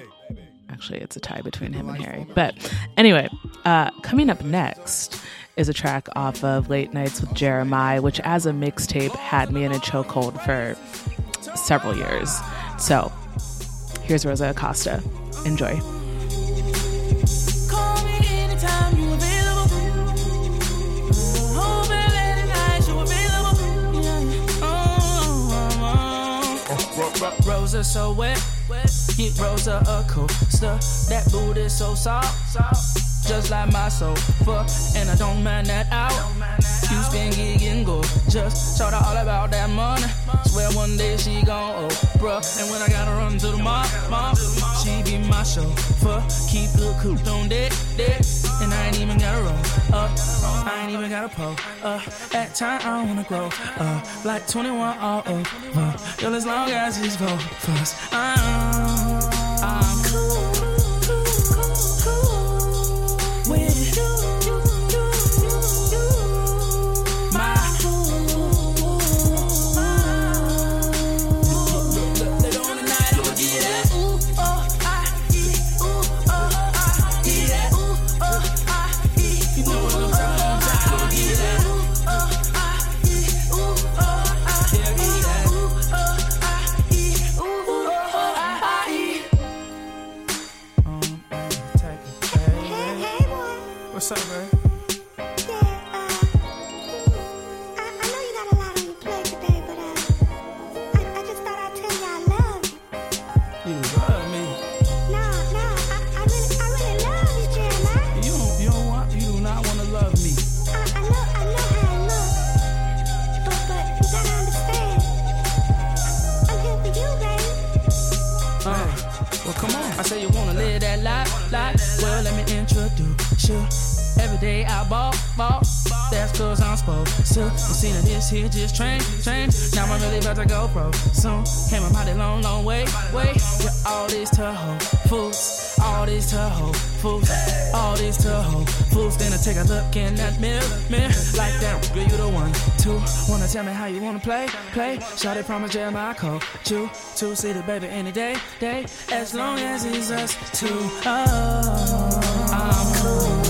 Actually, it's a tie between him and Harry. But anyway, uh, coming up next is a track off of Late Nights with Jeremih, which as a mixtape had me in a chokehold for several years. So here's Rosa Acosta. Enjoy. Rosa so wet, wet. get Rosa a coaster. That booty so soft. soft, just like my sofa, and I don't mind that out. You spin gig and go, just shout out all about that money. Swear one day she gon' Oprah, and when I gotta run to the mall, mall, she be my chauffeur. Keep the coupe on deck, deck, and I ain't even gotta roll up. I ain't even gotta pull up. At time I don't wanna grow up, like 21 all over. Girl, as long as it's us, I'm, I'm Every day I ball, ball. That's cause I'm supposed to. I'm seeing this here just train, train. Now I'm really about to go pro. Soon came a mighty long, long way, way. With all these Tahoe fools, all these Tahoe fools, all these Tahoe foods. Then I take a look in that mirror, mirror. Like that, girl, you the one, two. Wanna tell me how you wanna play, play? Shawty promise Jeremih code, two, two. See the baby any day, day. As long as it's us two. Oh, I'm cool.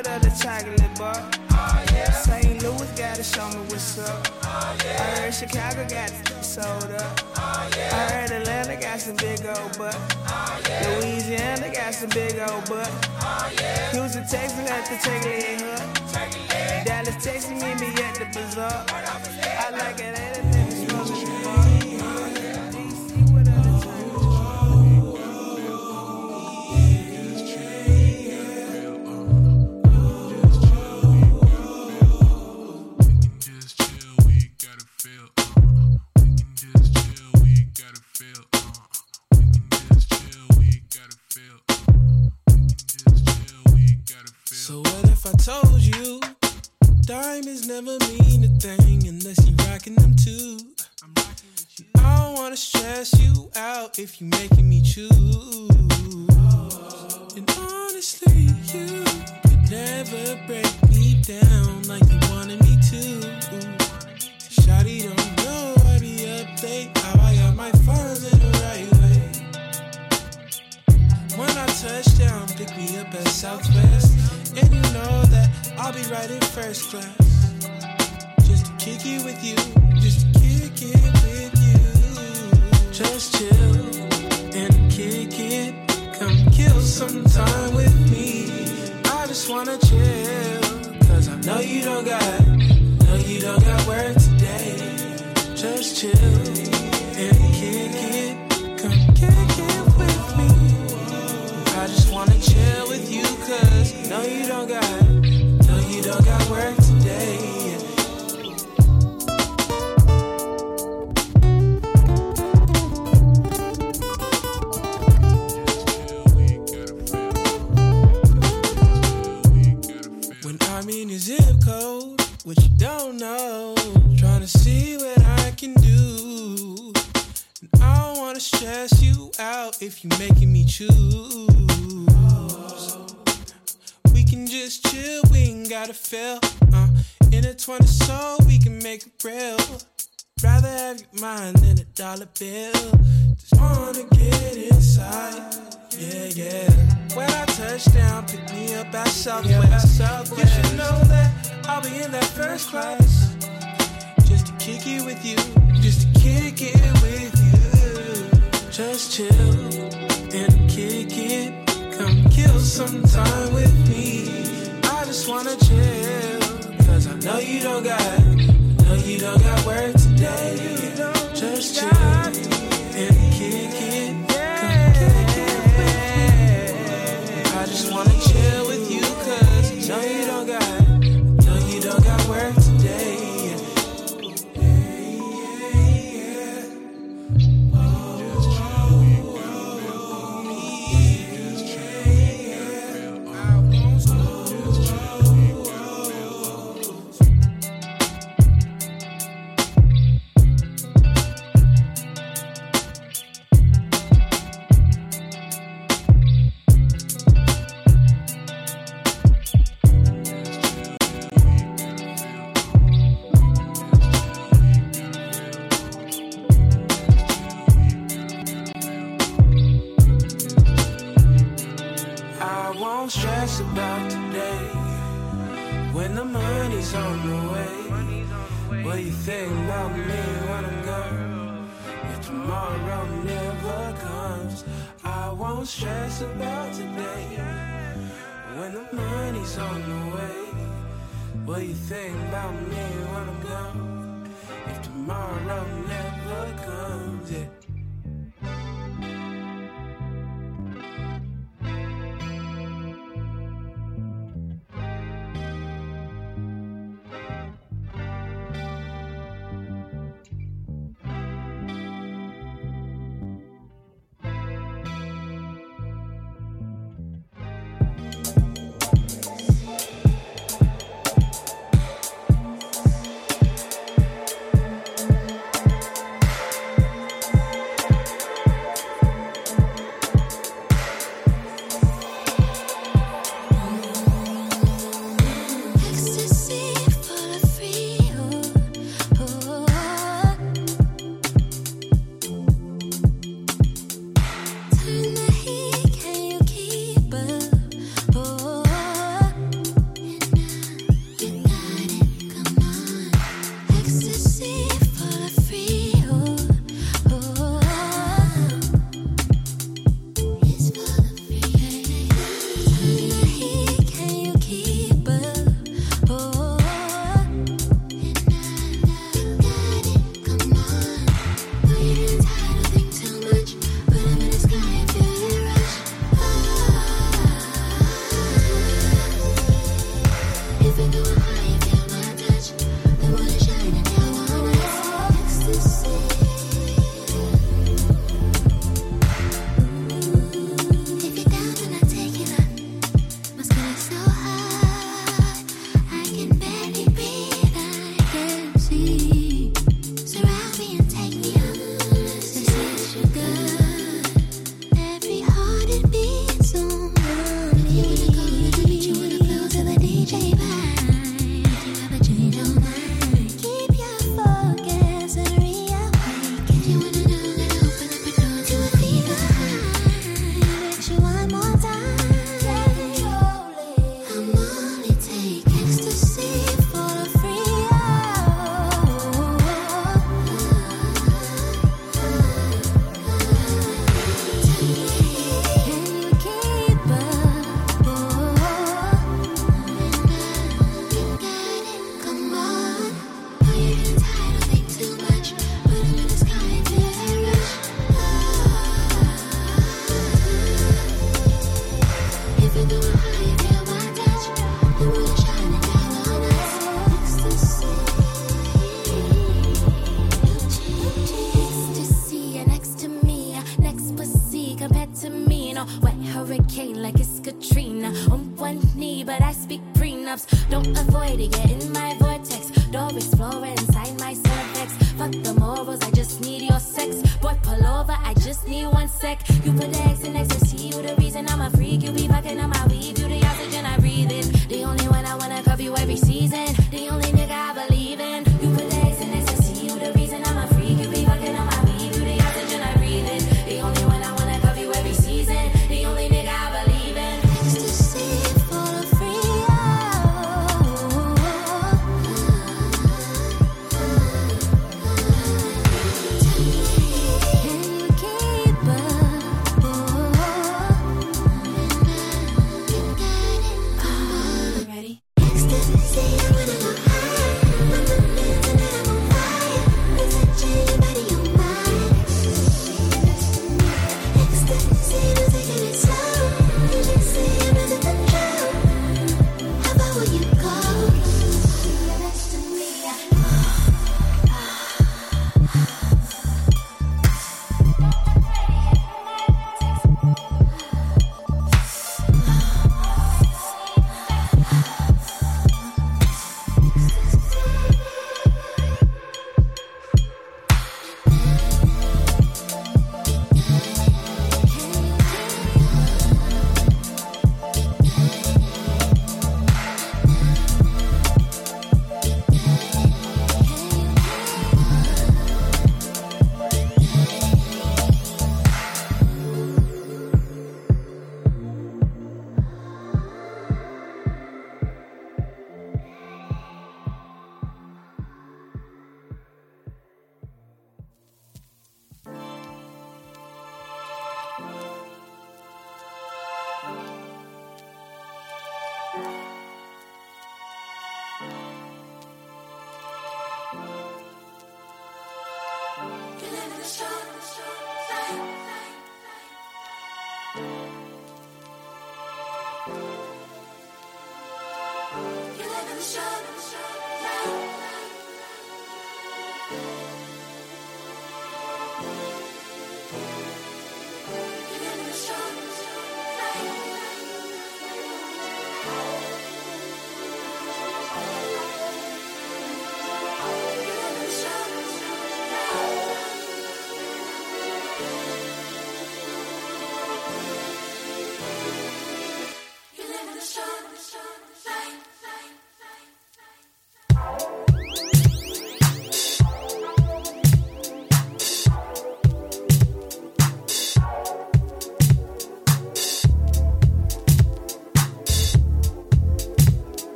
With other chocolate bar. St. Louis gotta show me what's up. I heard Chicago got sold up. I heard Atlanta got some big old butt. Louisiana got some big old butt. Houston, Texas got the chocolate hut. Dallas, Texas, meet me at the bazaar. I like Atlanta, out if you're making me choose. And honestly, you could never break me down like you wanted me to. Shawty don't know I be update how I got my funds in the right way. When I touch down, pick me up at Southwest. And you know that I'll be right in first class. Just to kick it with you, just to kick it with you. Just chill and kick it. Come kill some time with me. I just wanna chill. Cause I know you don't got, know you don't got work today. Just chill and kick it. Come kick it with me. I just wanna chill with you, cause no, you don't got, in your zip code, what you don't know, trying to see what I can do. And I don't wanna stress you out if you're making me choose. We can just chill, we ain't gotta fail. Uh, in a 20 so we can make it real. Rather have your mind than a dollar bill. Just wanna get inside, yeah, yeah. When I touch down, pick me up at Southwest. You should know that I'll be in that first class. Just to kick it with you, just to kick it with you. Just chill and kick it. Come kill some time with me. I just wanna chill. Cause I know you don't got, know you don't got work today. Just chill I won't stress about today. When the money's on the way, what do you think about me when I'm gone? If tomorrow never comes, I won't stress about today. When the money's on the way, what do you think about me when I'm gone? If tomorrow never comes, yeah.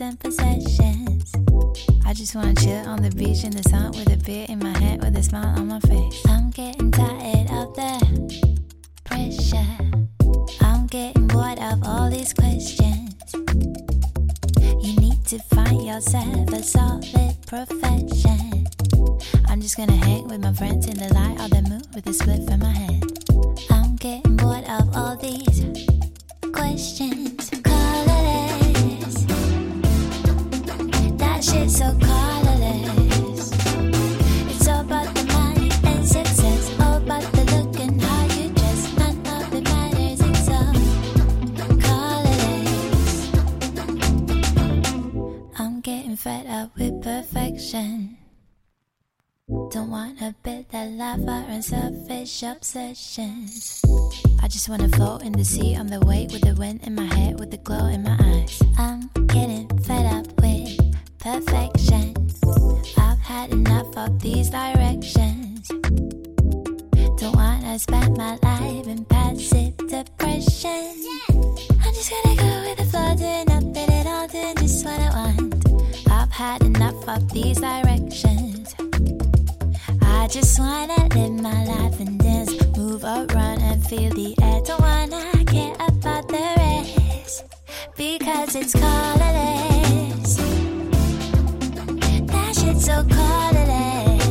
And possessions. I just wanna chill on the beach in the sun with a beer in my hand with a smile on my face. I'm getting tired of the pressure. I'm getting bored of all these questions. You need to find yourself a solid profession. I'm just gonna hang with my friends in the light of the moon with a split in my hand. I'm getting bored of all these questions. So colorless. It's all about the money and success. All about the look and how you dress. None of it matters. It's all colorless. I'm getting fed up with perfection. Don't wanna build that lava and selfish obsessions. I just wanna float in the sea on the wake with the wind in my head, with the glow in my eyes. I'm getting fed up with perfection. I've had enough of these directions. Don't wanna spend my life in passive depression. I'm just gonna go with the flow, doing nothing at all, doing just what I want. I've had enough of these directions. I just wanna live my life and dance, move around and feel the air. Don't wanna care about the rest because it's colorless. Shit's so colorless.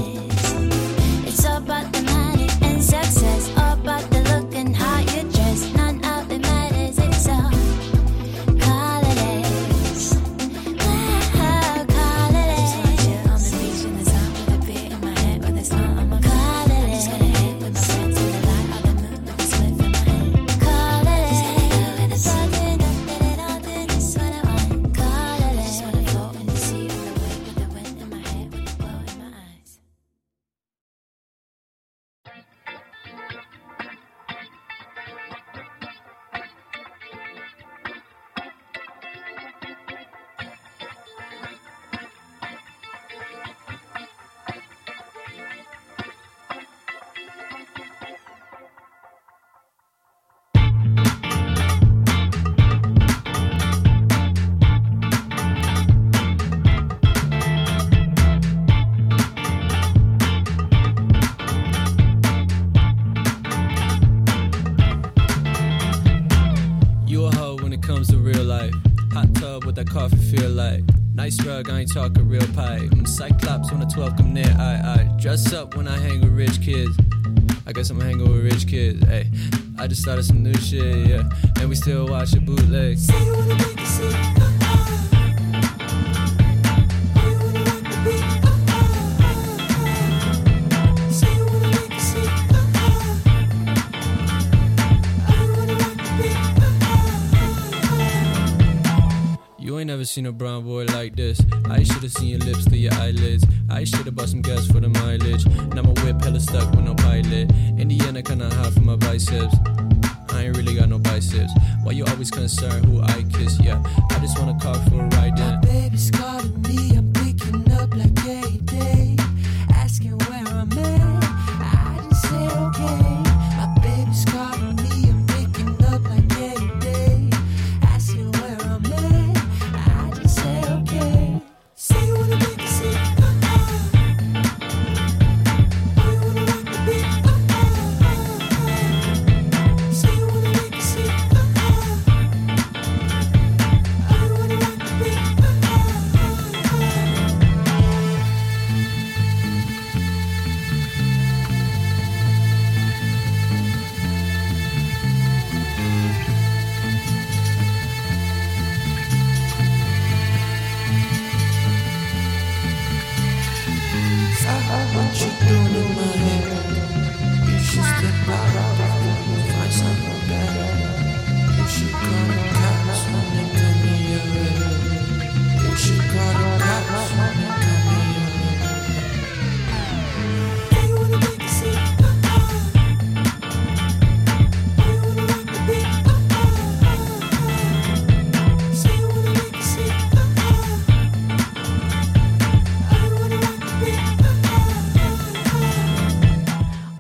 Started some new shit, yeah. And we still watch a bootleg.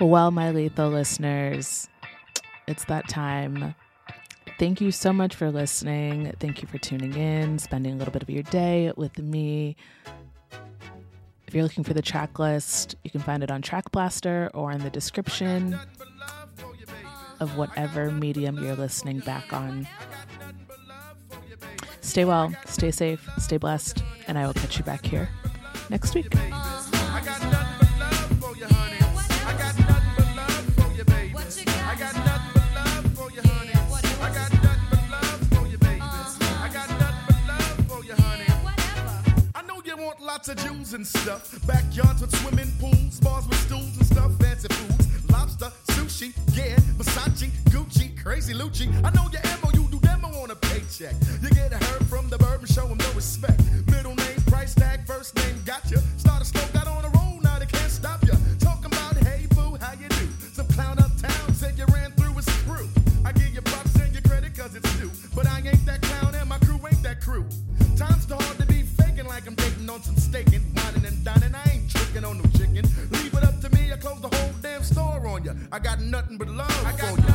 Well, my lethal listeners, it's that time. Thank you so much for listening. Thank you for tuning in, spending a little bit of your day with me. If you're looking for the track list, you can find it on Track Blaster or in the description of whatever medium you're listening back on. Stay well, stay safe, stay blessed, and I will catch you back here next week. want lots of jewels and stuff. Backyards with swimming pools, bars with stools and stuff, fancy foods. Lobster, sushi, yeah, Versace, Gucci, crazy Lucci. I know your MOU do demo on a paycheck. You get a hurt from the Bourbon. and show him no respect. Middle name, price tag, first name, gotcha. Start a slow, got on I got nothing but love for you.